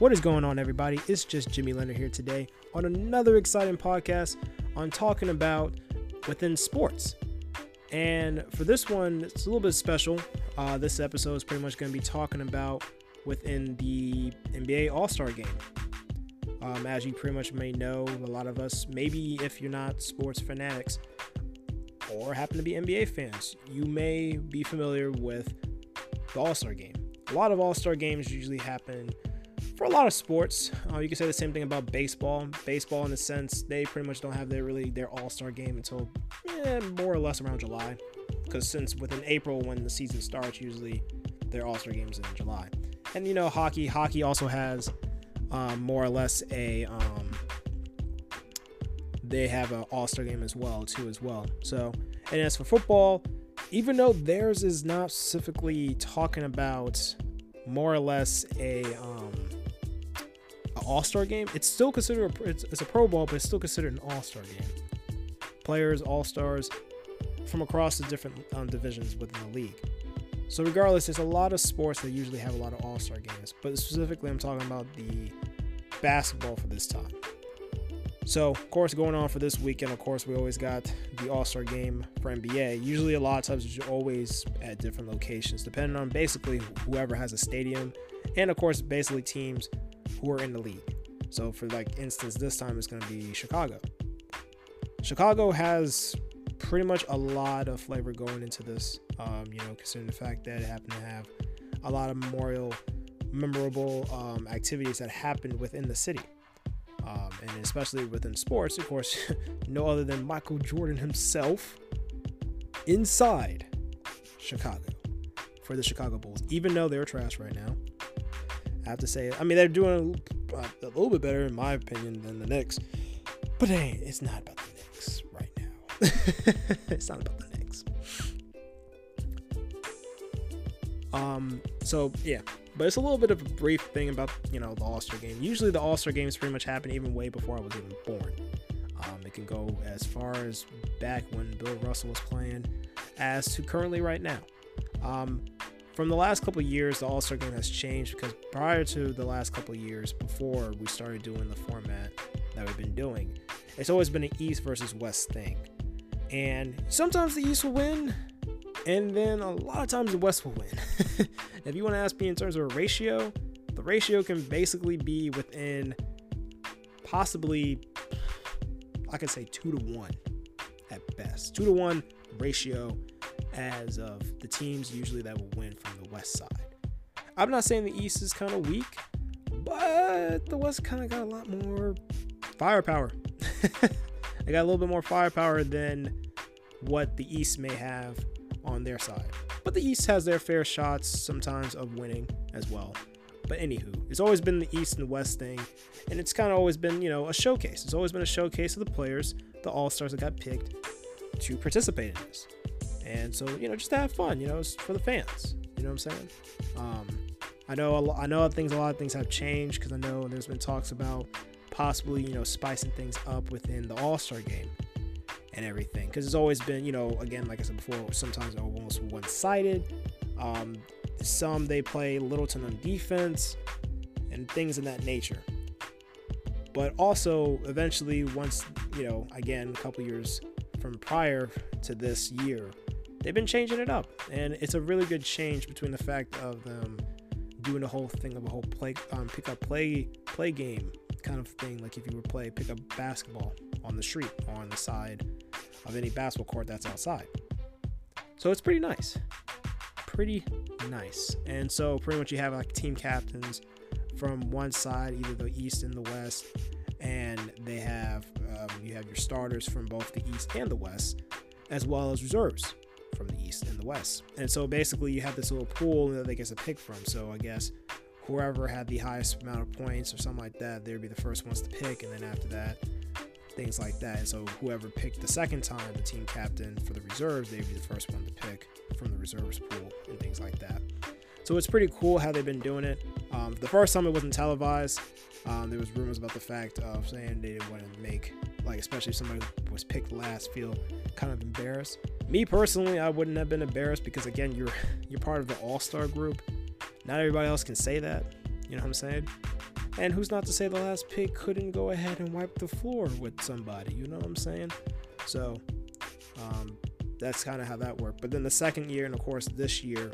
What is going on, everybody? It's just Jimmy Leonard here today on another exciting podcast on talking about within sports. And for this one, it's a little bit special. Uh, this episode is pretty much going to be talking about within the NBA All Star game. Um, as you pretty much may know, a lot of us, maybe if you're not sports fanatics or happen to be NBA fans, you may be familiar with the All Star game. A lot of All Star games usually happen for a lot of sports. Uh, you can say the same thing about baseball. Baseball, in a sense, they pretty much don't have their really their All Star game until eh, more or less around July, because since within April when the season starts, usually their All Star games in July. And you know, hockey. Hockey also has um, more or less a um, they have an All Star game as well too as well. So, and as for football, even though theirs is not specifically talking about more or less a um, all Star game, it's still considered a, it's, it's a Pro Bowl, but it's still considered an All Star game. Players, All Stars from across the different um, divisions within the league. So regardless, there's a lot of sports that usually have a lot of All Star games, but specifically, I'm talking about the basketball for this time. So, of course, going on for this weekend, of course, we always got the All Star game for NBA. Usually, a lot of times, it's always at different locations, depending on basically whoever has a stadium, and of course, basically teams who are in the league. So, for like instance, this time it's going to be Chicago. Chicago has pretty much a lot of flavor going into this. Um, you know, considering the fact that it happened to have a lot of memorial, memorable um, activities that happened within the city. Um, and especially within sports, of course, no other than Michael Jordan himself inside Chicago for the Chicago Bulls, even though they're trash right now. Have to say, I mean, they're doing a, a little bit better, in my opinion, than the Knicks. But hey, it's not about the Knicks right now. it's not about the Knicks. Um. So yeah, but it's a little bit of a brief thing about you know the All Star game. Usually the All Star games pretty much happen even way before I was even born. Um, it can go as far as back when Bill Russell was playing, as to currently right now. Um, from the last couple years, the All Star game has changed because prior to the last couple years, before we started doing the format that we've been doing, it's always been an East versus West thing. And sometimes the East will win, and then a lot of times the West will win. if you want to ask me in terms of a ratio, the ratio can basically be within possibly, I could say two to one at best. Two to one ratio as of the teams usually that will win from the west side. I'm not saying the East is kind of weak, but the West kind of got a lot more firepower. they got a little bit more firepower than what the East may have on their side. But the East has their fair shots sometimes of winning as well. But anywho, it's always been the East and West thing, and it's kind of always been, you know, a showcase. It's always been a showcase of the players, the All Stars that got picked to participate in this. And so, you know, just to have fun, you know, it's for the fans. You know what I'm saying? Um, I know, I know things. A lot of things have changed because I know there's been talks about possibly, you know, spicing things up within the All Star game and everything. Because it's always been, you know, again, like I said before, sometimes almost one sided. Um, some they play little to none defense and things in that nature. But also, eventually, once, you know, again, a couple years from prior to this year, they've been changing it up, and it's a really good change between the fact of them doing the whole thing of a whole play um, pick up play play game kind of thing, like if you were play pick up basketball on the street or on the side of any basketball court that's outside. So it's pretty nice, pretty nice. And so pretty much you have like team captains from one side, either the east and the west, and they have um, you have your starters from both the east and the west, as well as reserves from the east and the west. And so basically, you have this little pool that they get to pick from. So I guess whoever had the highest amount of points or something like that, they'd be the first ones to pick. And then after that, things like that. And so whoever picked the second time, the team captain for the reserves, they'd be the first one to pick from the reserves pool and things like that. So it's pretty cool how they've been doing it. Um, the first time it wasn't televised. Um, there was rumors about the fact of saying they didn't want to make like especially if somebody was picked last feel kind of embarrassed. Me personally, I wouldn't have been embarrassed because again, you're you're part of the all-star group. Not everybody else can say that. You know what I'm saying? And who's not to say the last pick couldn't go ahead and wipe the floor with somebody? You know what I'm saying? So um, that's kind of how that worked. But then the second year, and of course this year,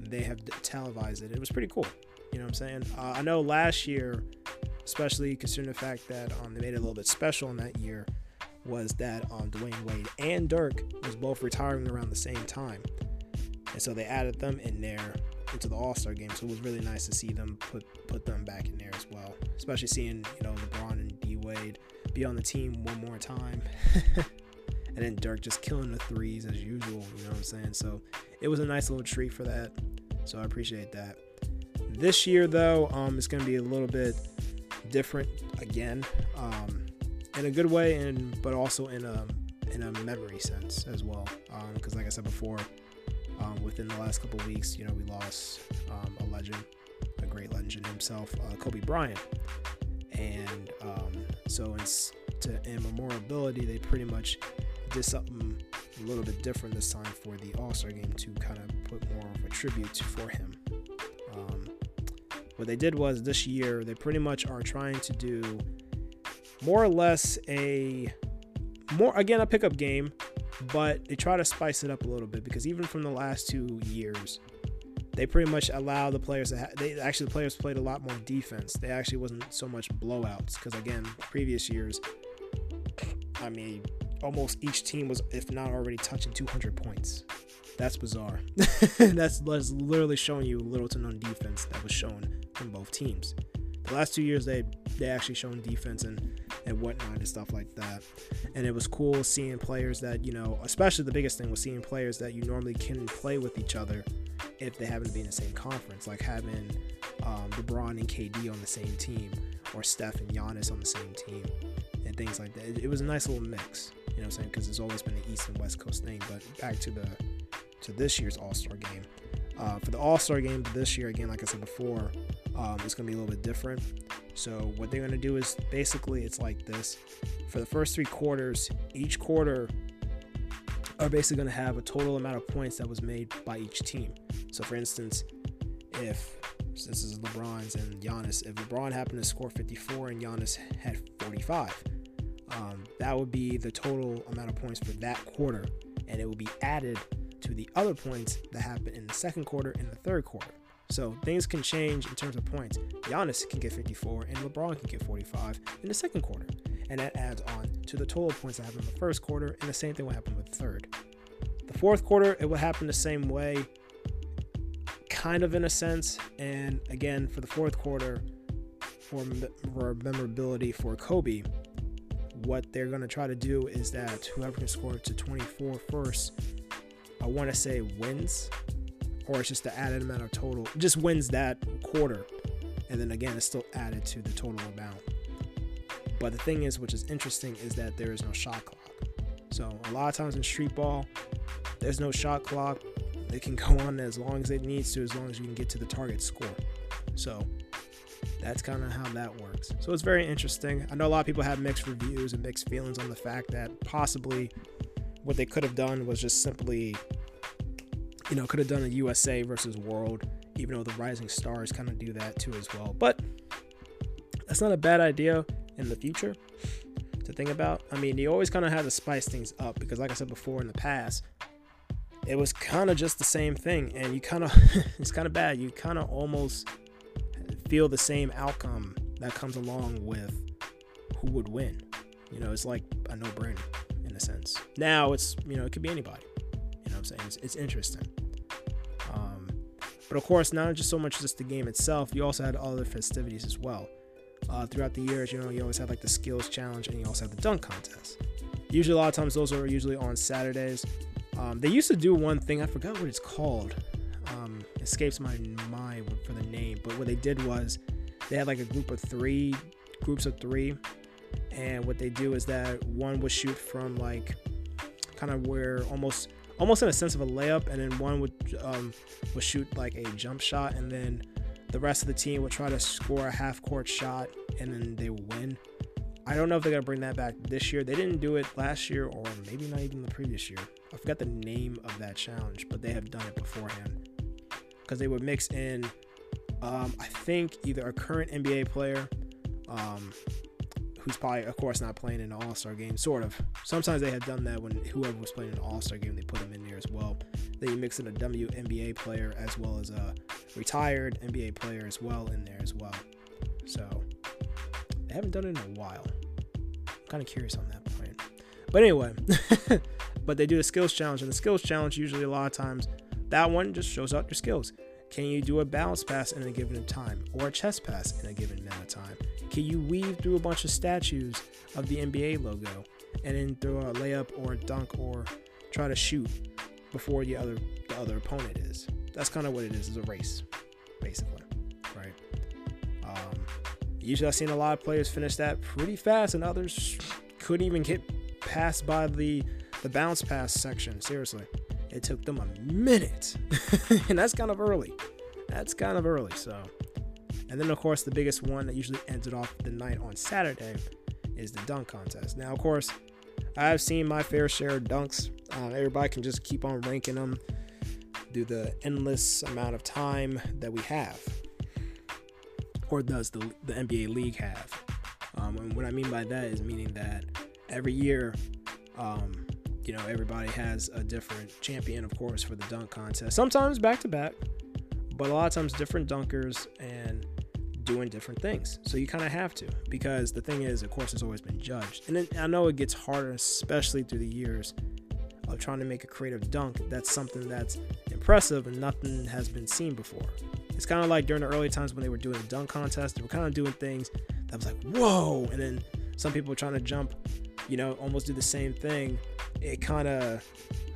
they have televised it. It was pretty cool. You know what I'm saying? Uh, I know last year, especially considering the fact that um, they made it a little bit special in that year, was that um, Dwyane Wade and Dirk was both retiring around the same time, and so they added them in there into the All Star game. So it was really nice to see them put put them back in there as well. Especially seeing you know LeBron and D Wade be on the team one more time. and then Dirk just killing the threes as usual, you know what I'm saying? So it was a nice little treat for that. So I appreciate that. This year though, um, it's gonna be a little bit different again, um, in a good way, and but also in a in a memory sense as well. Because um, like I said before, um, within the last couple weeks, you know, we lost um, a legend, a great legend himself, uh, Kobe Bryant, and um, so it's to in memorability, they pretty much did something a little bit different this time for the All Star game to kind of put more of a tribute for him. Um, what they did was this year they pretty much are trying to do more or less a more again a pickup game but they try to spice it up a little bit because even from the last two years, they pretty much allow the players to. Ha- they actually the players played a lot more defense. They actually wasn't so much blowouts because again, previous years, I mean, almost each team was, if not already touching 200 points. That's bizarre. that's, that's literally showing you little to none defense that was shown from both teams. The last two years, they they actually shown defense and and whatnot and stuff like that. And it was cool seeing players that, you know, especially the biggest thing was seeing players that you normally can play with each other if they happen to be in the same conference, like having um, LeBron and KD on the same team or Steph and Giannis on the same team and things like that. It, it was a nice little mix, you know what I'm saying? Because it's always been the East and West Coast thing. But back to the to this year's All Star game. Uh, for the All Star game this year, again, like I said before, um, it's going to be a little bit different. So, what they're going to do is basically it's like this for the first three quarters, each quarter are basically going to have a total amount of points that was made by each team. So, for instance, if this is LeBron's and Giannis, if LeBron happened to score 54 and Giannis had 45, um, that would be the total amount of points for that quarter, and it will be added to the other points that happened in the second quarter and the third quarter. So things can change in terms of points. Giannis can get 54 and LeBron can get 45 in the second quarter. And that adds on to the total points that happened in the first quarter, and the same thing will happen with the third. The fourth quarter, it will happen the same way, kind of in a sense. And again, for the fourth quarter, for, for memorability for Kobe, what they're going to try to do is that whoever can score to 24 first, I want to say wins or it's just the added amount of total, just wins that quarter. And then again, it's still added to the total amount. But the thing is, which is interesting, is that there is no shot clock. So a lot of times in street ball, there's no shot clock. It can go on as long as it needs to, as long as you can get to the target score. So that's kind of how that works. So it's very interesting. I know a lot of people have mixed reviews and mixed feelings on the fact that possibly what they could have done was just simply you know, could have done a USA versus World, even though the Rising Stars kind of do that too as well. But that's not a bad idea in the future to think about. I mean, you always kind of have to spice things up because, like I said before in the past, it was kind of just the same thing, and you kind of it's kind of bad. You kind of almost feel the same outcome that comes along with who would win. You know, it's like a no-brainer in a sense. Now it's you know it could be anybody. I'm saying? It's, it's interesting. Um, but of course, not just so much just the game itself, you also had other festivities as well. Uh, throughout the years, you know, you always had like the skills challenge and you also had the dunk contest. Usually, a lot of times, those are usually on Saturdays. Um, they used to do one thing, I forgot what it's called. Um, escapes my mind for the name, but what they did was they had like a group of three, groups of three, and what they do is that one would shoot from like kind of where almost almost in a sense of a layup, and then one would um, would shoot like a jump shot, and then the rest of the team would try to score a half court shot, and then they win. I don't know if they're gonna bring that back this year. They didn't do it last year, or maybe not even the previous year. I forgot the name of that challenge, but they have done it beforehand because they would mix in Um, I think either a current NBA player, um, who's probably, of course, not playing in an All Star game, sort of. Sometimes they have done that when whoever was playing in the All Star game, they put them in there as well. Then you mix in a WNBA player as well as a retired NBA player as well in there as well. So they haven't done it in a while. I'm kind of curious on that point. But anyway, but they do the skills challenge, and the skills challenge usually a lot of times that one just shows out your skills. Can you do a bounce pass in a given time or a chest pass in a given amount of time? Can you weave through a bunch of statues of the NBA logo and then throw a layup or a dunk or try to shoot before the other the other opponent is? That's kind of what it is. It's a race, basically, right? Um, usually, I've seen a lot of players finish that pretty fast, and others couldn't even get past by the the bounce pass section. Seriously, it took them a minute, and that's kind of early. That's kind of early. So, and then of course the biggest one that usually ended off the night on Saturday is the dunk contest. Now, of course, I've seen my fair share of dunks. Uh, everybody can just keep on ranking them do the endless amount of time that we have, or does the the NBA league have? Um, and what I mean by that is meaning that every year um, you know, everybody has a different champion, of course, for the dunk contest. Sometimes back to back, but a lot of times different dunkers and doing different things. So you kind of have to because the thing is, of course, it's always been judged. And I know it gets harder, especially through the years of trying to make a creative dunk. That's something that's impressive and nothing has been seen before. It's kind of like during the early times when they were doing the dunk contest, they were kind of doing things that was like, whoa. And then some people were trying to jump, you know, almost do the same thing it kind of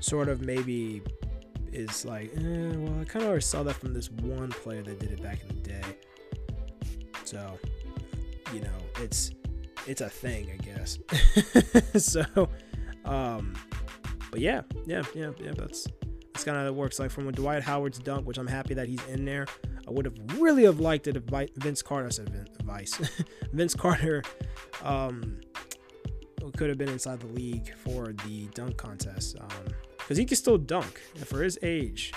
sort of maybe is like, eh, well, I kind of already saw that from this one player that did it back in the day. So, you know, it's it's a thing, I guess. so, um, but yeah, yeah, yeah, yeah. That's that's kind of how it works. Like from Dwight Howard's dunk, which I'm happy that he's in there. I would have really have liked it if Vince Carter said Vice, Vince Carter, um, could have been inside the league for the dunk contest because um, he can still dunk. For his age,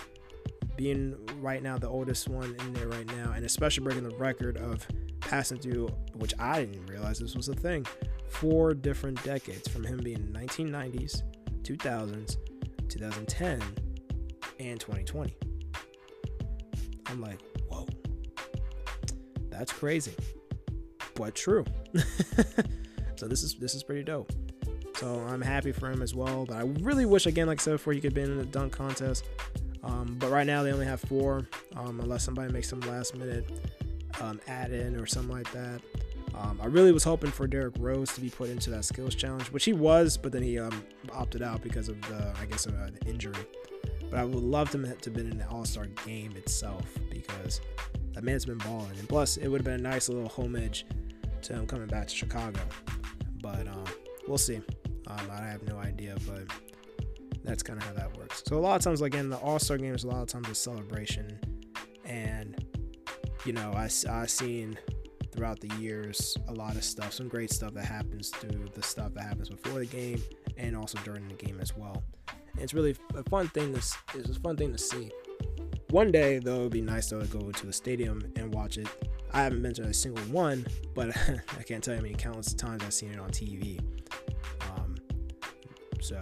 being right now the oldest one in there right now, and especially breaking the record of passing through, which I didn't realize this was a thing, four different decades from him being 1990s, 2000s, 2010, and 2020. I'm like, whoa, that's crazy, but true. So this is this is pretty dope. So I'm happy for him as well. But I really wish, again, like I said before, you could be in the dunk contest. Um, but right now they only have four, um, unless somebody makes some last minute um, add in or something like that. Um, I really was hoping for Derrick Rose to be put into that skills challenge, which he was, but then he um, opted out because of the, I guess, uh, the injury. But I would love him to have been in the All Star game itself because that man's been balling. And plus, it would have been a nice little homage to him coming back to Chicago but um, we'll see. I have no idea, but that's kind of how that works. So a lot of times, like in the All Star games, a lot of times a celebration, and you know, I I seen throughout the years a lot of stuff, some great stuff that happens through the stuff that happens before the game and also during the game as well. And it's really a fun thing to it's a fun thing to see. One day though, it'd be nice though to go to the stadium and watch it I haven't been to a single one, but I can't tell you how many countless times I've seen it on TV. Um, so,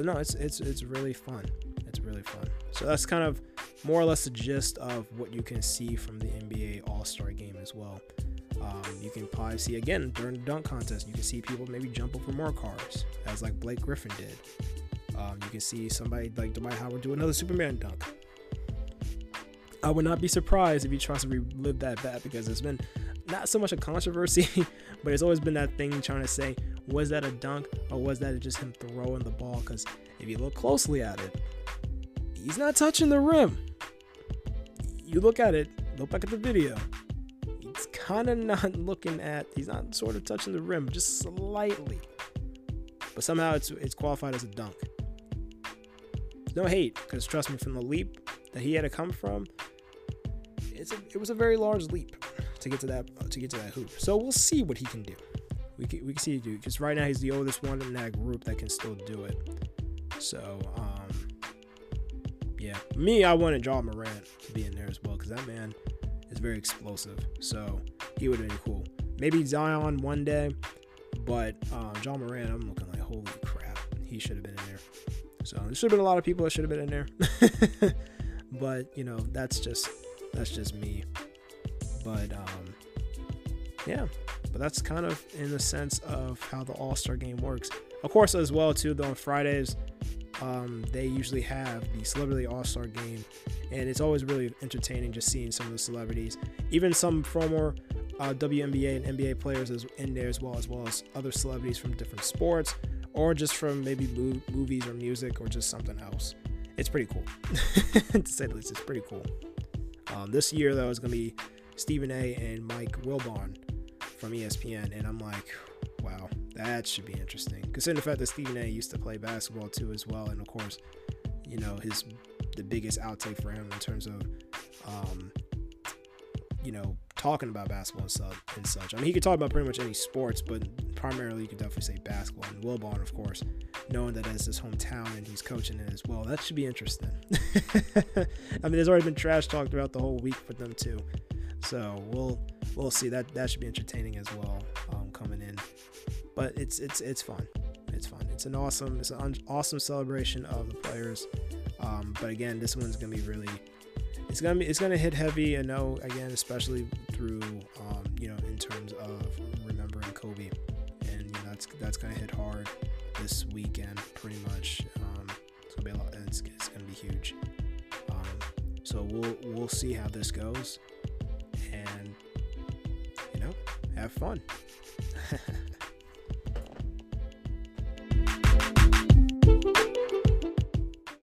but no, it's it's it's really fun. It's really fun. So that's kind of more or less the gist of what you can see from the NBA All Star Game as well. Um, you can probably see again during the dunk contest. You can see people maybe jump over more cars, as like Blake Griffin did. Um, you can see somebody like Dwight Howard do another Superman dunk. I would not be surprised if he tries to relive that back because it's been not so much a controversy, but it's always been that thing trying to say, was that a dunk or was that just him throwing the ball? Because if you look closely at it, he's not touching the rim. You look at it, look back at the video. He's kind of not looking at, he's not sort of touching the rim, just slightly. But somehow it's it's qualified as a dunk. No hate, because trust me, from the leap that he had to come from, it's a, it was a very large leap to get to that to get to that hoop. So we'll see what he can do. We can, we can see do because right now he's the oldest one in that group that can still do it. So um, yeah, me I wanted Ja Morant to be in there as well because that man is very explosive. So he would have been cool. Maybe Zion one day, but um, Ja Morant, I'm looking like holy crap, he should have been in there. So there should have been a lot of people that should have been in there. but you know, that's just that's just me. But um, yeah, but that's kind of in the sense of how the All Star game works. Of course, as well too. Though on Fridays, um, they usually have the Celebrity All Star game, and it's always really entertaining just seeing some of the celebrities, even some former uh, WNBA and NBA players is in there as well, as well as other celebrities from different sports or just from maybe movies or music or just something else. It's pretty cool, to say the least. It's pretty cool. Um, this year though is gonna be Stephen A. and Mike Wilbon from ESPN, and I'm like, wow, that should be interesting. Considering the fact that Stephen A. used to play basketball too as well, and of course, you know his the biggest outtake for him in terms of, um, you know, talking about basketball and such, and such. I mean, he could talk about pretty much any sports, but primarily you could definitely say basketball. And Wilbon, of course, knowing that it's his hometown and he's coaching it as well, that should be interesting. I mean, there's already been trash talked about the whole week for them too, so we'll we'll see. That that should be entertaining as well um, coming in. But it's it's it's fun. It's fun. It's an awesome it's an awesome celebration of the players. Um, but again, this one's gonna be really it's gonna be it's gonna hit heavy. I know again, especially through um, you know in terms of remembering Kobe, and you know that's that's gonna hit hard this weekend pretty much. Um, it's gonna be a lot. It's, it's gonna be huge. Um, so we'll we'll see how this goes, and have fun.